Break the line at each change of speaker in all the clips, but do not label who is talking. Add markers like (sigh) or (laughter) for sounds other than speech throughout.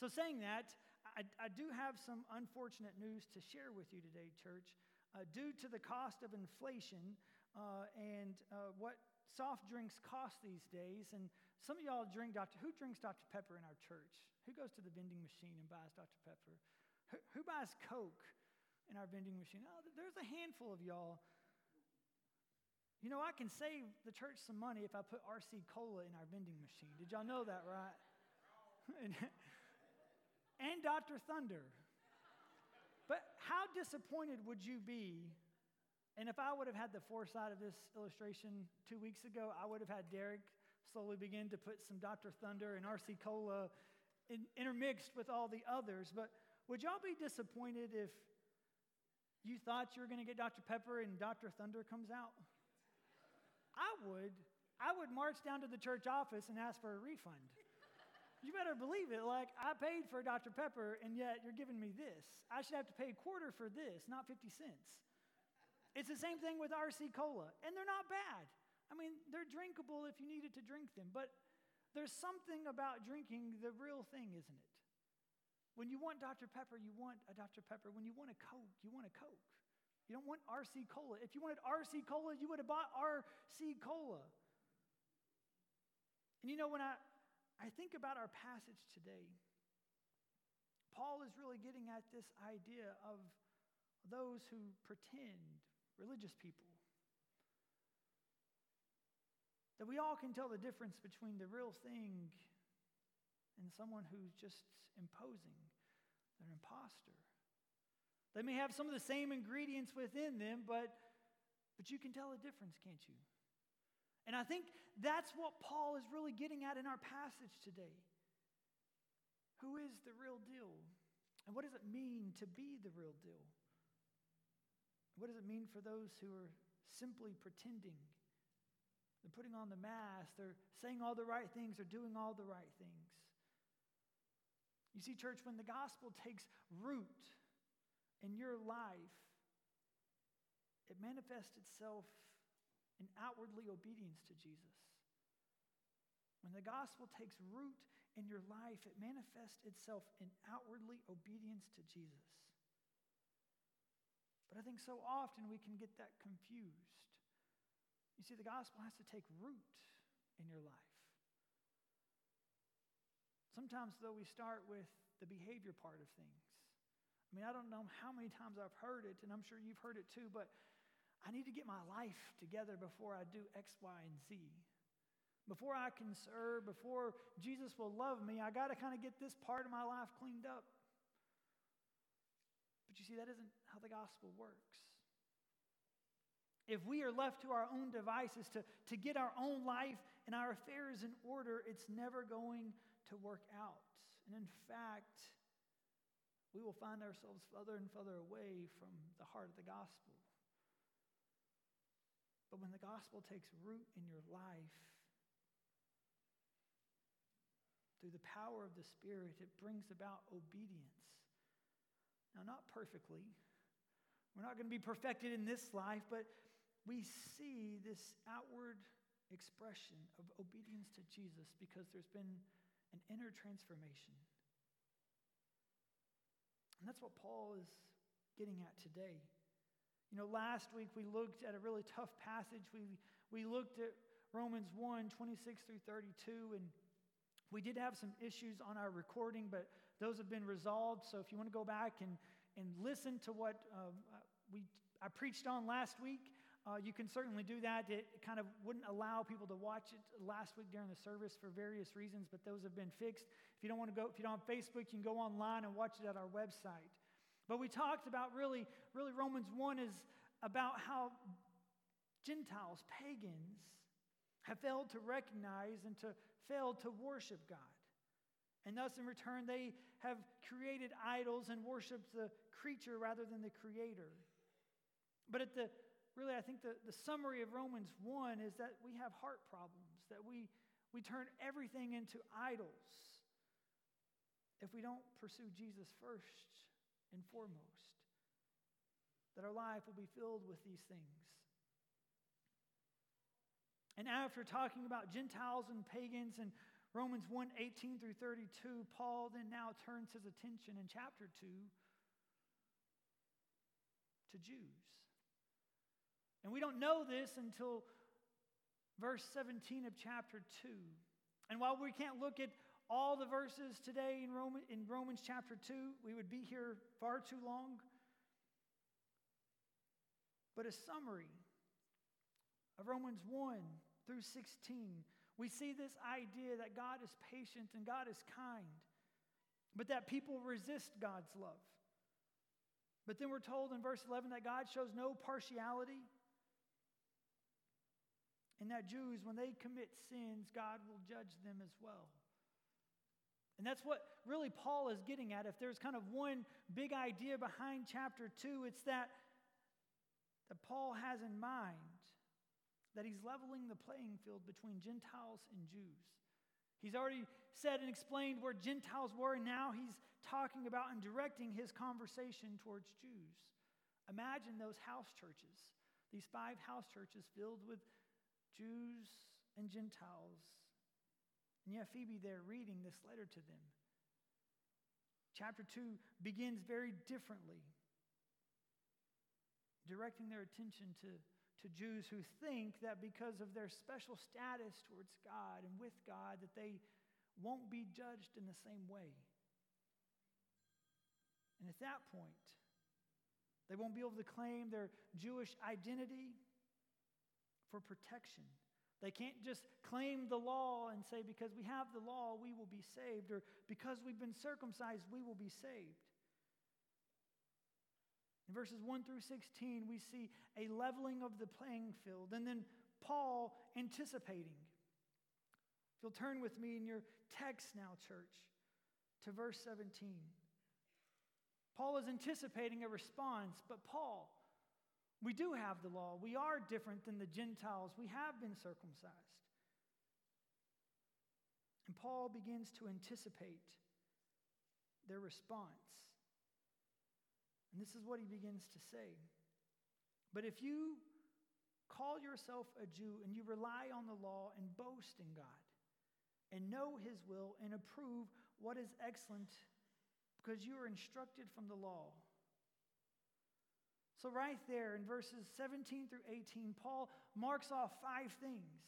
So, saying that, I, I do have some unfortunate news to share with you today, church. Uh, due to the cost of inflation uh, and uh, what soft drinks cost these days, and some of y'all drink Dr. Who drinks Dr. Pepper in our church? Who goes to the vending machine and buys Dr. Pepper? Who, who buys Coke in our vending machine? Oh, there's a handful of y'all. You know, I can save the church some money if I put RC Cola in our vending machine. Did y'all know that, right? (laughs) and Dr. Thunder. But how disappointed would you be? And if I would have had the foresight of this illustration two weeks ago, I would have had Derek slowly begin to put some Dr. Thunder and RC Cola in, intermixed with all the others. But would y'all be disappointed if you thought you were going to get Dr. Pepper and Dr. Thunder comes out? I would. I would march down to the church office and ask for a refund. You better believe it. Like, I paid for Dr. Pepper, and yet you're giving me this. I should have to pay a quarter for this, not 50 cents. It's the same thing with RC Cola, and they're not bad. I mean, they're drinkable if you needed to drink them, but there's something about drinking the real thing, isn't it? When you want Dr. Pepper, you want a Dr. Pepper. When you want a Coke, you want a Coke. You don't want RC Cola. If you wanted RC Cola, you would have bought RC Cola. And you know, when I, I think about our passage today. Paul is really getting at this idea of those who pretend, religious people. That we all can tell the difference between the real thing and someone who's just imposing. They're an imposter. They may have some of the same ingredients within them, but, but you can tell the difference, can't you? And I think that's what Paul is really getting at in our passage today. Who is the real deal? And what does it mean to be the real deal? What does it mean for those who are simply pretending? They're putting on the mask, they're saying all the right things, they're doing all the right things. You see, church, when the gospel takes root in your life, it manifests itself in outwardly obedience to Jesus. When the gospel takes root in your life, it manifests itself in outwardly obedience to Jesus. But I think so often we can get that confused. You see, the gospel has to take root in your life. Sometimes, though, we start with the behavior part of things. I mean, I don't know how many times I've heard it, and I'm sure you've heard it too, but I need to get my life together before I do X, Y, and Z. Before I can serve, before Jesus will love me, I got to kind of get this part of my life cleaned up. But you see, that isn't how the gospel works. If we are left to our own devices to, to get our own life and our affairs in order, it's never going to work out. And in fact, we will find ourselves further and further away from the heart of the gospel. But when the gospel takes root in your life, through the power of the Spirit, it brings about obedience. Now, not perfectly. We're not going to be perfected in this life, but we see this outward expression of obedience to Jesus because there's been an inner transformation. And that's what Paul is getting at today. You know, last week we looked at a really tough passage. We, we looked at Romans 1 26 through 32, and we did have some issues on our recording, but those have been resolved. So if you want to go back and, and listen to what uh, we, I preached on last week, uh, you can certainly do that. It kind of wouldn't allow people to watch it last week during the service for various reasons, but those have been fixed. If you don't want to go, if you don't have Facebook, you can go online and watch it at our website. But we talked about really, really, Romans 1 is about how Gentiles, pagans, have failed to recognize and to failed to worship God. And thus, in return, they have created idols and worshiped the creature rather than the creator. But at the really, I think the, the summary of Romans 1 is that we have heart problems, that we, we turn everything into idols if we don't pursue Jesus first and foremost. That our life will be filled with these things. And after talking about Gentiles and pagans, and Romans 1 18 through 32, Paul then now turns his attention in chapter 2 to Jews. And we don't know this until verse 17 of chapter 2. And while we can't look at all the verses today in, Roman, in Romans chapter 2, we would be here far too long. But a summary of Romans 1 through 16, we see this idea that God is patient and God is kind, but that people resist God's love. But then we're told in verse 11 that God shows no partiality and that Jews, when they commit sins, God will judge them as well. And that's what really Paul is getting at. If there's kind of one big idea behind chapter 2, it's that, that Paul has in mind that he's leveling the playing field between Gentiles and Jews. He's already said and explained where Gentiles were, and now he's talking about and directing his conversation towards Jews. Imagine those house churches, these five house churches filled with Jews and Gentiles. And you have Phoebe there reading this letter to them. Chapter 2 begins very differently, directing their attention to, to Jews who think that because of their special status towards God and with God, that they won't be judged in the same way. And at that point, they won't be able to claim their Jewish identity for protection. They can't just claim the law and say, because we have the law, we will be saved, or because we've been circumcised, we will be saved. In verses 1 through 16, we see a leveling of the playing field, and then Paul anticipating. If you'll turn with me in your text now, church, to verse 17. Paul is anticipating a response, but Paul, we do have the law. We are different than the Gentiles. We have been circumcised. And Paul begins to anticipate their response. And this is what he begins to say. But if you call yourself a Jew and you rely on the law and boast in God and know his will and approve what is excellent because you are instructed from the law, so, right there in verses 17 through 18, Paul marks off five things.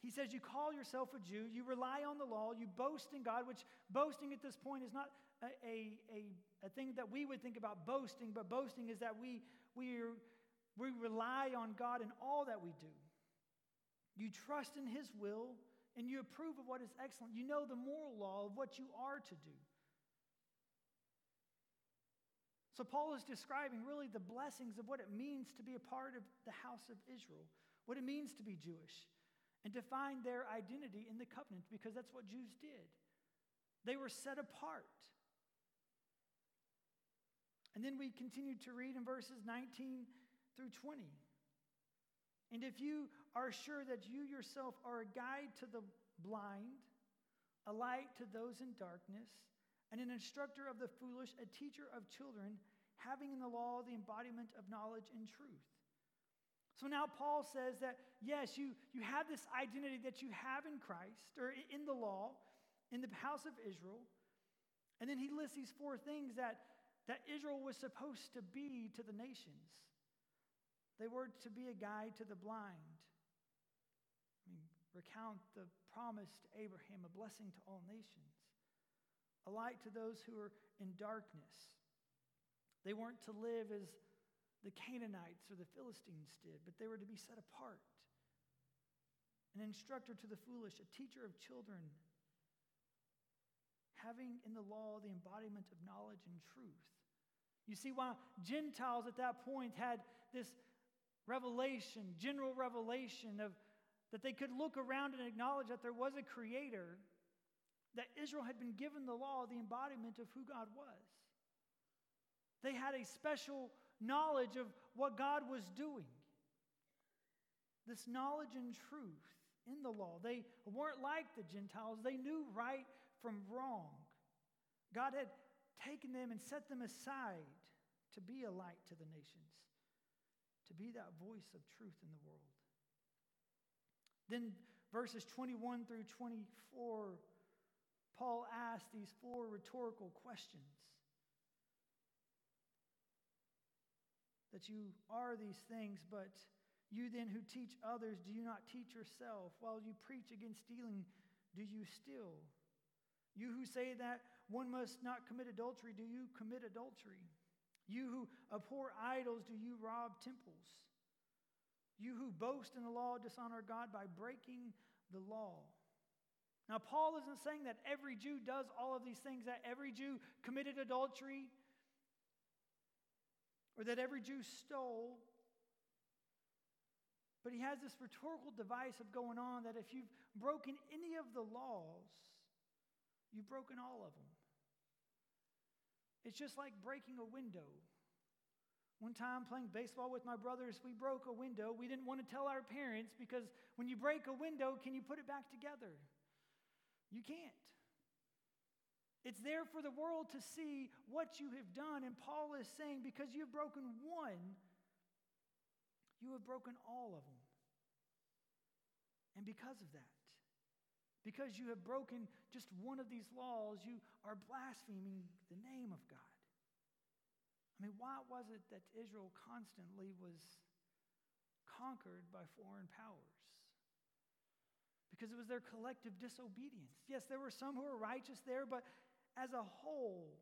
He says, You call yourself a Jew, you rely on the law, you boast in God, which boasting at this point is not a, a, a, a thing that we would think about boasting, but boasting is that we, we, we rely on God in all that we do. You trust in His will and you approve of what is excellent. You know the moral law of what you are to do. So, Paul is describing really the blessings of what it means to be a part of the house of Israel, what it means to be Jewish, and to find their identity in the covenant, because that's what Jews did. They were set apart. And then we continue to read in verses 19 through 20. And if you are sure that you yourself are a guide to the blind, a light to those in darkness, and an instructor of the foolish, a teacher of children, having in the law the embodiment of knowledge and truth. So now Paul says that, yes, you, you have this identity that you have in Christ, or in the law, in the house of Israel. And then he lists these four things that, that Israel was supposed to be to the nations. They were to be a guide to the blind. I mean, recount the promise to Abraham, a blessing to all nations a light to those who are in darkness. They weren't to live as the Canaanites or the Philistines did, but they were to be set apart. An instructor to the foolish, a teacher of children, having in the law the embodiment of knowledge and truth. You see, why Gentiles at that point had this revelation, general revelation of that they could look around and acknowledge that there was a creator, that Israel had been given the law, the embodiment of who God was. They had a special knowledge of what God was doing. This knowledge and truth in the law. They weren't like the Gentiles, they knew right from wrong. God had taken them and set them aside to be a light to the nations, to be that voice of truth in the world. Then verses 21 through 24, Paul asks these four rhetorical questions. That you are these things, but you then who teach others, do you not teach yourself? While you preach against stealing, do you steal? You who say that one must not commit adultery, do you commit adultery? You who abhor idols, do you rob temples? You who boast in the law dishonor God by breaking the law. Now, Paul isn't saying that every Jew does all of these things, that every Jew committed adultery, or that every Jew stole. But he has this rhetorical device of going on that if you've broken any of the laws, you've broken all of them. It's just like breaking a window. One time playing baseball with my brothers, we broke a window. We didn't want to tell our parents because when you break a window, can you put it back together? You can't. It's there for the world to see what you have done. And Paul is saying, because you've broken one, you have broken all of them. And because of that, because you have broken just one of these laws, you are blaspheming the name of God. I mean, why was it that Israel constantly was conquered by foreign powers? Because it was their collective disobedience. Yes, there were some who were righteous there, but as a whole,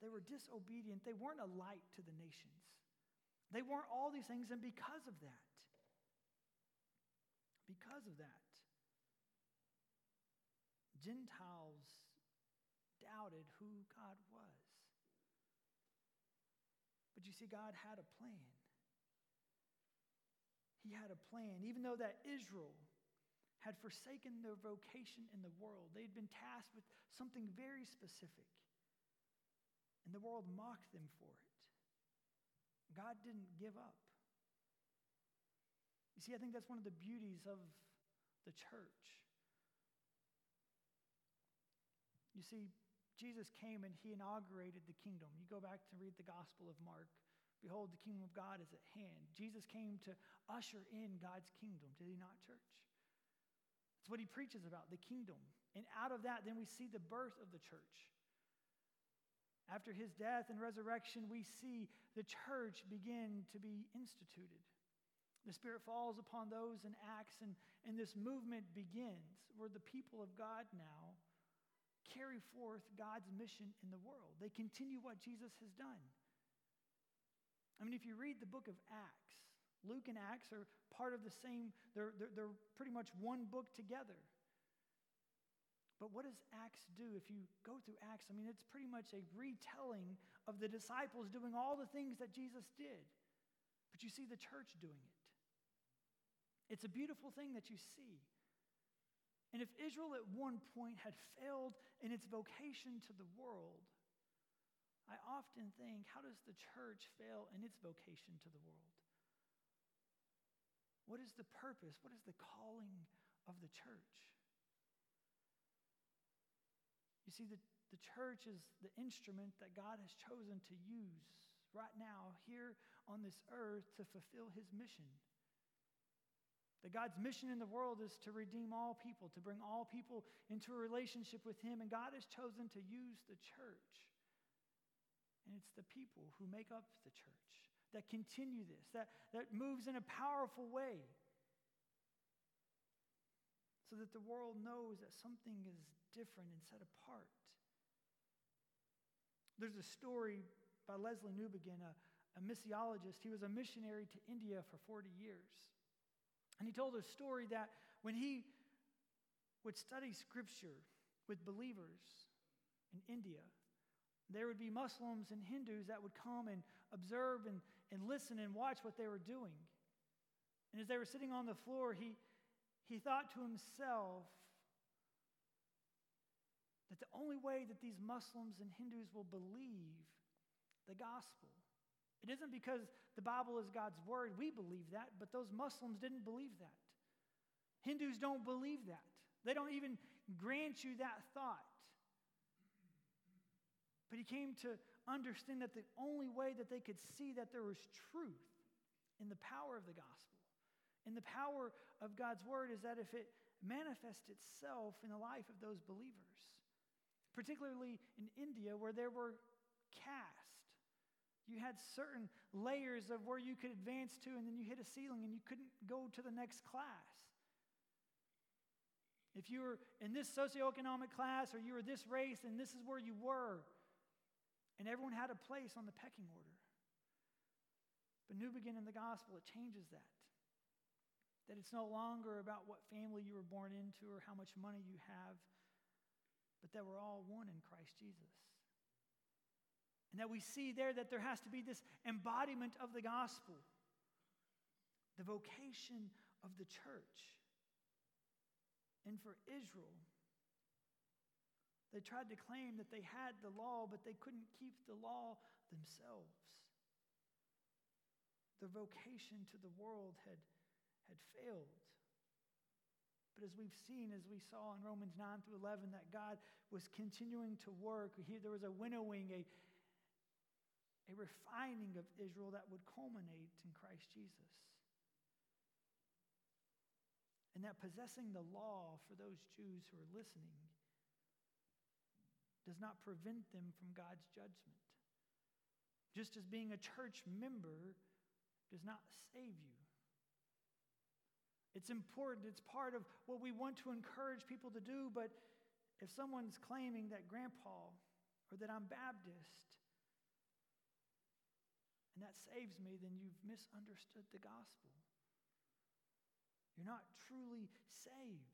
they were disobedient. They weren't a light to the nations. They weren't all these things, and because of that, because of that, Gentiles doubted who God was. But you see, God had a plan. He had a plan. Even though that Israel had forsaken their vocation in the world, they'd been tasked with something very specific. And the world mocked them for it. God didn't give up. You see, I think that's one of the beauties of the church. You see, Jesus came and he inaugurated the kingdom. You go back to read the Gospel of Mark. Behold, the kingdom of God is at hand. Jesus came to usher in God's kingdom, did he not, church? That's what he preaches about, the kingdom. And out of that, then we see the birth of the church. After his death and resurrection, we see the church begin to be instituted. The Spirit falls upon those in Acts, and, and this movement begins where the people of God now carry forth God's mission in the world. They continue what Jesus has done. I mean, if you read the book of Acts, Luke and Acts are part of the same, they're, they're, they're pretty much one book together. But what does Acts do if you go through Acts? I mean, it's pretty much a retelling of the disciples doing all the things that Jesus did. But you see the church doing it. It's a beautiful thing that you see. And if Israel at one point had failed in its vocation to the world, I often think, how does the church fail in its vocation to the world? What is the purpose? What is the calling of the church? You see, the, the church is the instrument that God has chosen to use right now here on this earth to fulfill his mission. That God's mission in the world is to redeem all people, to bring all people into a relationship with him. And God has chosen to use the church. And it's the people who make up the church that continue this, that, that moves in a powerful way. So that the world knows that something is different and set apart. There's a story by Lesslie Newbigin, a, a missiologist. He was a missionary to India for 40 years. And he told a story that when he would study scripture with believers in India, there would be Muslims and Hindus that would come and observe and, and listen and watch what they were doing. And as they were sitting on the floor, he, he thought to himself, that the only way that these Muslims and Hindus will believe the gospel. It isn't because the Bible is God's word. We believe that, but those Muslims didn't believe that. Hindus don't believe that. They don't even grant you that thought. But he came to understand that the only way that they could see that there was truth in the power of the gospel And the power of God's word is that if it manifests itself in the life of those believers, particularly in India where there were caste, you had certain layers of where you could advance to, and then you hit a ceiling and you couldn't go to the next class. If you were in this socioeconomic class or you were this race and this is where you were, and everyone had a place on the pecking order. But Newbigin in the Gospel, it changes that. That it's no longer about what family you were born into or how much money you have, but that we're all one in Christ Jesus. And that we see there that there has to be this embodiment of the gospel, the vocation of the church. And for Israel, they tried to claim that they had the law, but they couldn't keep the law themselves. Their vocation to the world had, had failed. But as we've seen, as we saw in Romans 9 through 11, that God was continuing to work. He, there was a winnowing, a, a refining of Israel that would culminate in Christ Jesus. And that possessing the law for those Jews who are listening does not prevent them from God's judgment. Just as being a church member does not save you. It's important, it's part of what we want to encourage people to do, but if someone's claiming that grandpa or that I'm Baptist and that saves me, then you've misunderstood the gospel. You're not truly saved.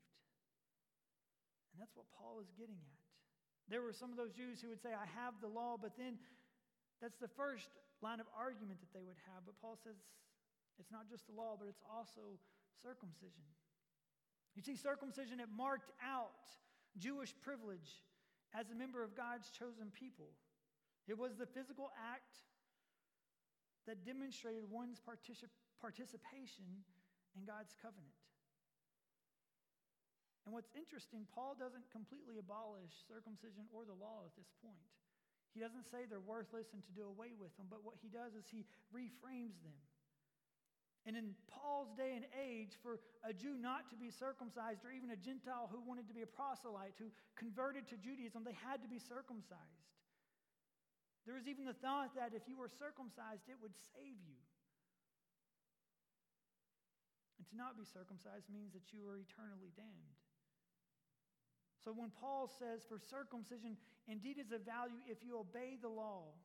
And that's what Paul is getting at. There were some of those Jews who would say, I have the law, but then that's the first line of argument that they would have. But Paul says it's not just the law, but it's also circumcision. You see, circumcision, it marked out Jewish privilege as a member of God's chosen people. It was the physical act that demonstrated one's particip- participation in God's covenant. And what's interesting, Paul doesn't completely abolish circumcision or the law at this point. He doesn't say they're worthless and to do away with them, but what he does is he reframes them. And in Paul's day and age, for a Jew not to be circumcised, or even a Gentile who wanted to be a proselyte, who converted to Judaism, they had to be circumcised. There was even the thought that if you were circumcised, it would save you. And to not be circumcised means that you are eternally damned. So when Paul says, for circumcision indeed is of value if you obey the law,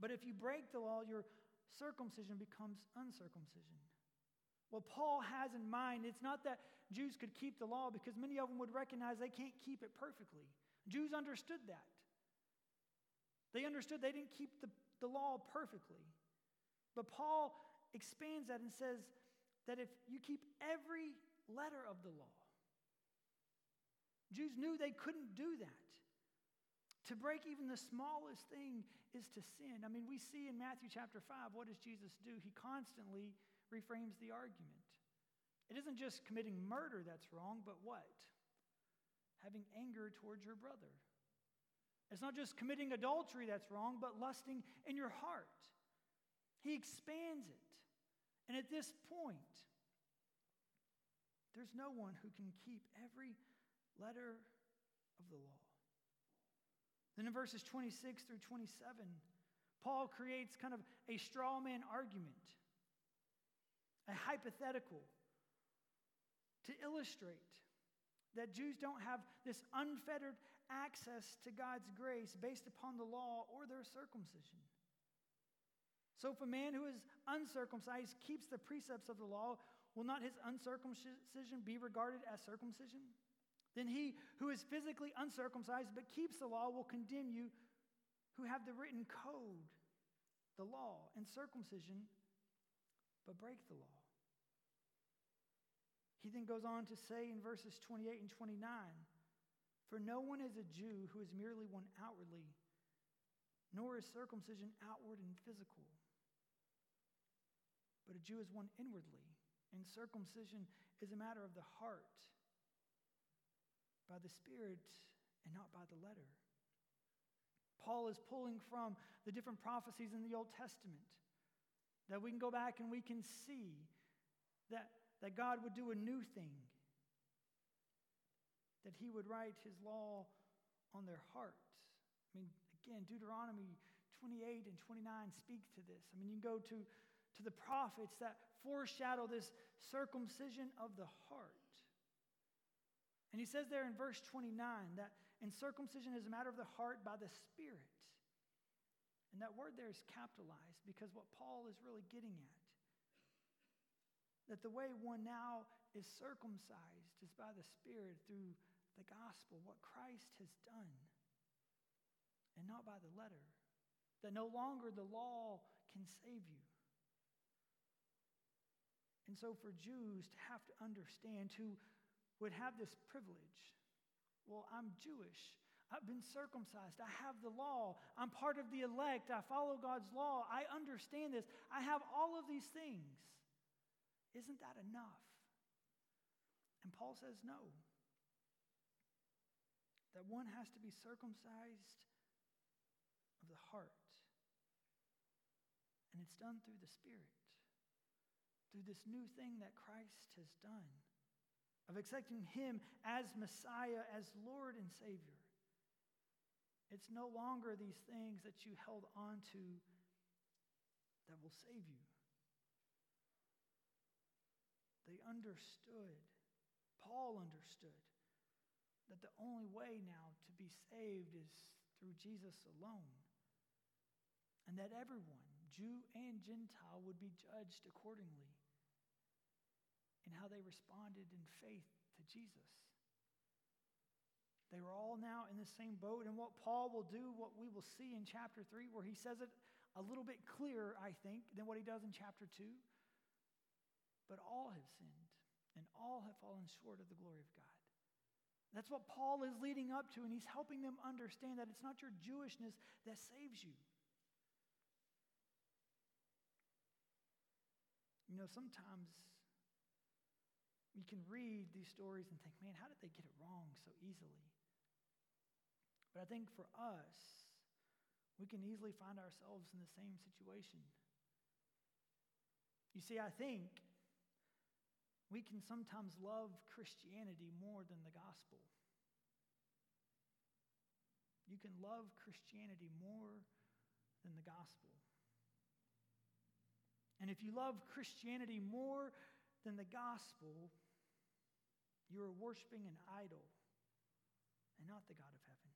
but if you break the law, your circumcision becomes uncircumcision. What Paul has in mind, it's not that Jews could keep the law because many of them would recognize they can't keep it perfectly. Jews understood that. They understood they didn't keep the, the law perfectly. But Paul expands that and says that if you keep every letter of the law, Jews knew they couldn't do that. To break even the smallest thing is to sin. I mean, we see in Matthew chapter 5, what does Jesus do? He constantly reframes the argument. It isn't just committing murder that's wrong, but what? Having anger towards your brother. It's not just committing adultery that's wrong, but lusting in your heart. He expands it. And at this point, there's no one who can keep every letter of the law. Then in verses 26 through 27, Paul creates kind of a straw man argument, a hypothetical, to illustrate that Jews don't have this unfettered access to God's grace based upon the law or their circumcision. So, if a man who is uncircumcised keeps the precepts of the law, will not his uncircumcision be regarded as circumcision? Then he who is physically uncircumcised but keeps the law will condemn you who have the written code, the law, and circumcision, but break the law. He then goes on to say in verses 28 and 29 For no one is a Jew who is merely one outwardly, nor is circumcision outward and physical. But a Jew is one inwardly, and circumcision is a matter of the heart by the Spirit and not by the letter. Paul is pulling from the different prophecies in the Old Testament that we can go back and we can see that, that God would do a new thing, that He would write His law on their hearts. I mean, again, Deuteronomy 28 and 29 speak to this. I mean, you can go to, to the prophets that foreshadow this circumcision of the heart. And he says there in verse 29 that in circumcision is a matter of the heart by the Spirit. And that word there is capitalized because what Paul is really getting at that the way one now is circumcised is by the Spirit through the gospel, what Christ has done, and not by the letter. That no longer the law can save you. And so, for Jews to have to understand, who would have this privilege well, I'm Jewish. I've been circumcised. I have the law. I'm part of the elect. I follow God's law. I understand this. I have all of these things. Isn't that enough? And Paul says no. That one has to be circumcised of the heart. And it's done through the Spirit, through this new thing that Christ has done, of accepting Him as Messiah, as Lord and Savior. It's no longer these things that you held on to that will save you. They understood, Paul understood, that the only way now to be saved is through Jesus alone. And that everyone, Jew and Gentile, would be judged accordingly in how they responded in faith to Jesus. They were all now in the same boat. And what Paul will do, what we will see in chapter 3, where he says it a little bit clearer, I think, than what he does in chapter 2. But all have sinned, and all have fallen short of the glory of God. That's what Paul is leading up to, and he's helping them understand that it's not your Jewishness that saves you. You know, sometimes we can read these stories and think, man, how did they get it wrong so easily? But I think for us, we can easily find ourselves in the same situation. You see, I think we can sometimes love Christianity more than the gospel. You can love Christianity more than the gospel. And if you love Christianity more than the gospel, you are worshiping an idol and not the God of heaven.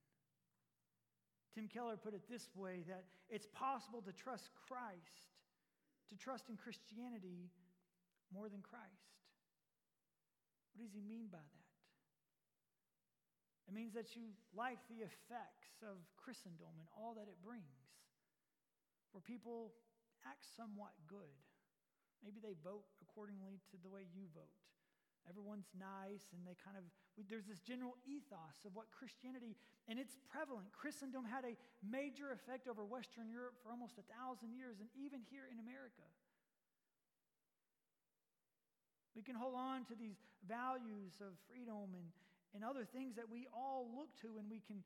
Tim Keller put it this way that it's possible to trust Christ, to trust in Christianity more than Christ. What does he mean by that? It means that you like the effects of Christendom and all that it brings, where people act somewhat good. Maybe they vote accordingly to the way you vote. Everyone's nice, and they kind of, there's this general ethos of what Christianity, and it's prevalent. Christendom had a major effect over Western Europe for almost a thousand years, and even here in America. We can hold on to these values of freedom and, and other things that we all look to and we can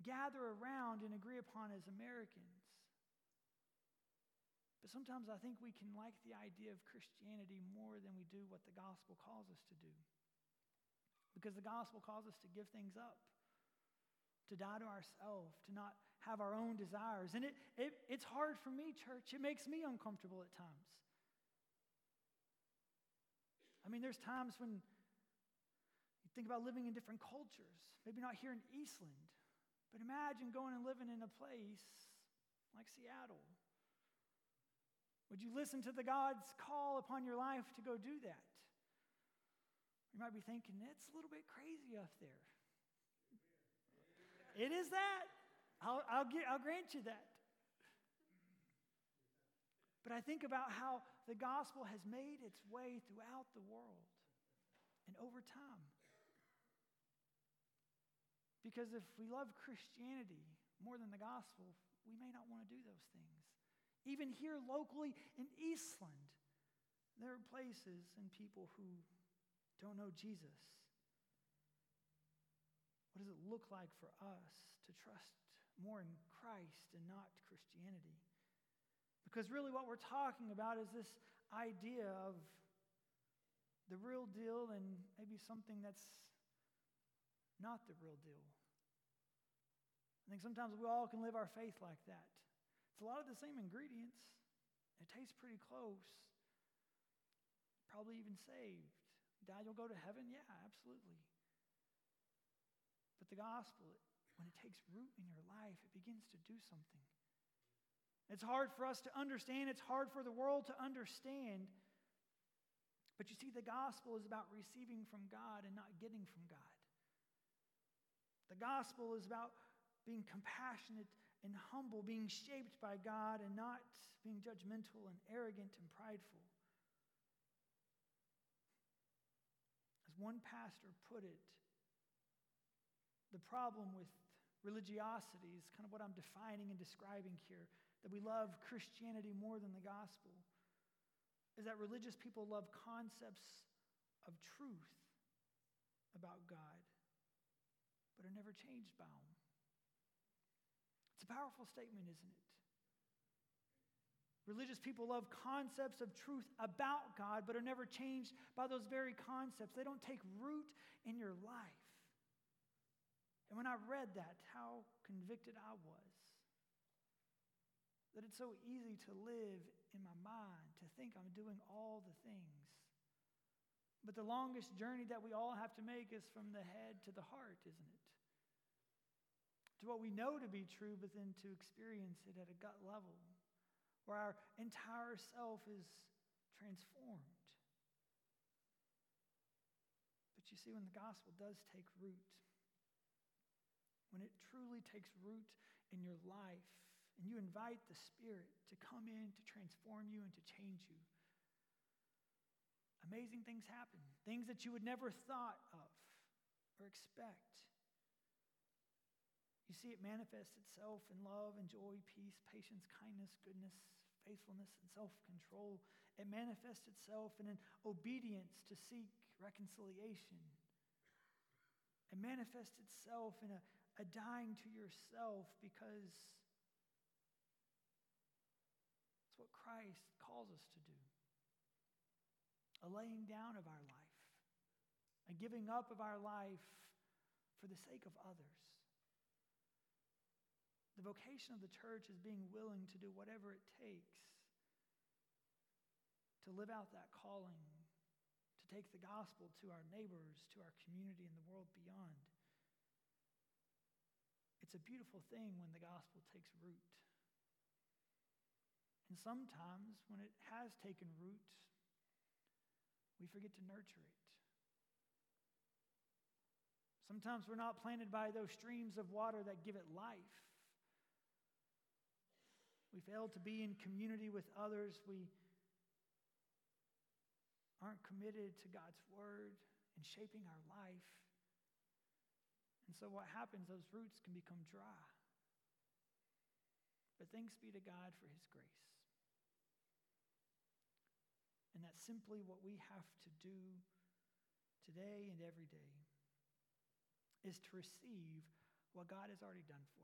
gather around and agree upon as Americans. But sometimes I think we can like the idea of Christianity more than we do what the gospel calls us to do. Because the gospel calls us to give things up, to die to ourselves, to not have our own desires. And it, it, it's hard for me, church. It makes me uncomfortable at times. I mean, there's times when you think about living in different cultures, maybe not here in Eastland, but imagine going and living in a place like Seattle. Would you listen to the God's call upon your life to go do that? You might be thinking, it's a little bit crazy up there. It is that. I'll, I'll, get, I'll grant you that. But I think about how the gospel has made its way throughout the world and over time. Because if we love Christianity more than the gospel, we may not want to do those things. Even here locally in Eastland, there are places and people who don't know Jesus. What does it look like for us to trust more in Christ and not Christianity? Because really, what we're talking about is this idea of the real deal and maybe something that's not the real deal. I think sometimes we all can live our faith like that. It's a lot of the same ingredients. It tastes pretty close. Probably even saved. Dad, you'll go to heaven? Yeah, absolutely. But the gospel, when it takes root in your life, it begins to do something. It's hard for us to understand, it's hard for the world to understand. But you see, the gospel is about receiving from God and not getting from God. The gospel is about being compassionate and humble, being shaped by God and not being judgmental and arrogant and prideful. As one pastor put it, the problem with religiosity is kind of what I'm defining and describing here that we love Christianity more than the gospel is that religious people love concepts of truth about God, but are never changed by them. It's a powerful statement, isn't it? Religious people love concepts of truth about God, but are never changed by those very concepts. They don't take root in your life. And when I read that, how convicted I was. That it's so easy to live in my mind, to think I'm doing all the things. But the longest journey that we all have to make is from the head to the heart, isn't it? To what we know to be true, but then to experience it at a gut level where our entire self is transformed. But you see, when the gospel does take root, when it truly takes root in your life, and you invite the Spirit to come in to transform you and to change you, amazing things happen. Things that you would never thought of or expect. You see, it manifests itself in love and joy, peace, patience, kindness, goodness, faithfulness, and self control. It manifests itself in an obedience to seek reconciliation. It manifests itself in a, a dying to yourself because it's what Christ calls us to do a laying down of our life, a giving up of our life for the sake of others. The vocation of the church is being willing to do whatever it takes to live out that calling, to take the gospel to our neighbors, to our community, and the world beyond. It's a beautiful thing when the gospel takes root. And sometimes, when it has taken root, we forget to nurture it. Sometimes we're not planted by those streams of water that give it life. We fail to be in community with others. We aren't committed to God's word and shaping our life. And so, what happens, those roots can become dry. But thanks be to God for his grace. And that's simply what we have to do today and every day is to receive what God has already done for us.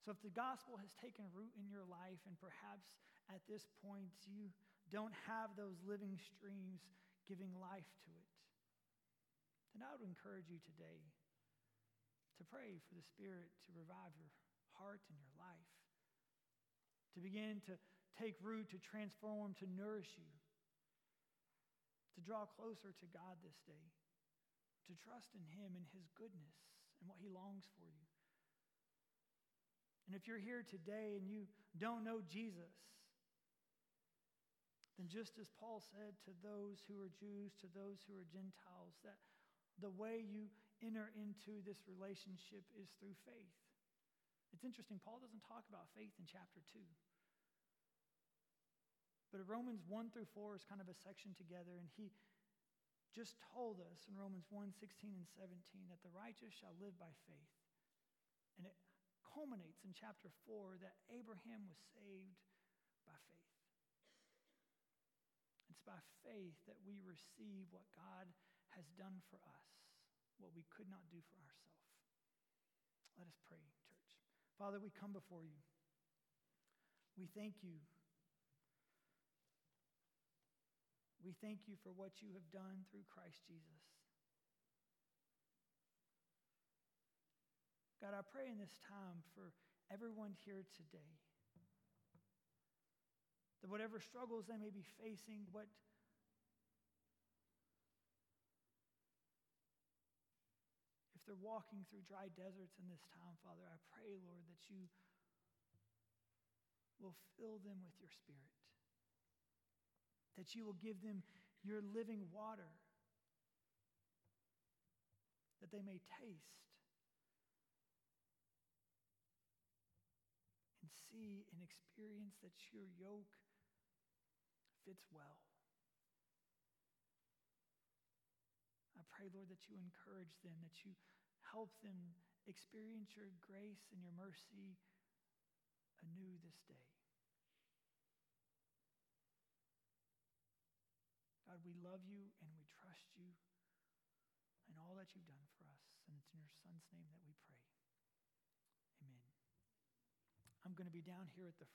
So, if the gospel has taken root in your life, and perhaps at this point you don't have those living streams giving life to it, then I would encourage you today to pray for the Spirit to revive your heart and your life, to begin to take root, to transform, to nourish you, to draw closer to God this day, to trust in Him and His goodness and what He longs for you. And if you're here today and you don't know Jesus, then just as Paul said to those who are Jews, to those who are Gentiles, that the way you enter into this relationship is through faith. It's interesting, Paul doesn't talk about faith in chapter 2. But Romans 1 through 4 is kind of a section together, and he just told us in Romans 1 16 and 17 that the righteous shall live by faith. And it culminates in chapter 4 that Abraham was saved by faith. It's by faith that we receive what God has done for us, what we could not do for ourselves. Let us pray, church. Father, we come before you. We thank you We thank you for what you have done through Christ Jesus. God, I pray in this time for everyone here today that whatever struggles they may be facing, what if they're walking through dry deserts in this time, Father, I pray, Lord, that you will fill them with your spirit, that you will give them your living water, that they may taste and see and experience that your yoke fits well. I pray, Lord, that you encourage them, that you help them experience your grace and your mercy anew this day. God, we love you and we trust you and all that you've done for us. And it's in your Son's name that we pray. Amen. I'm going to be down here at the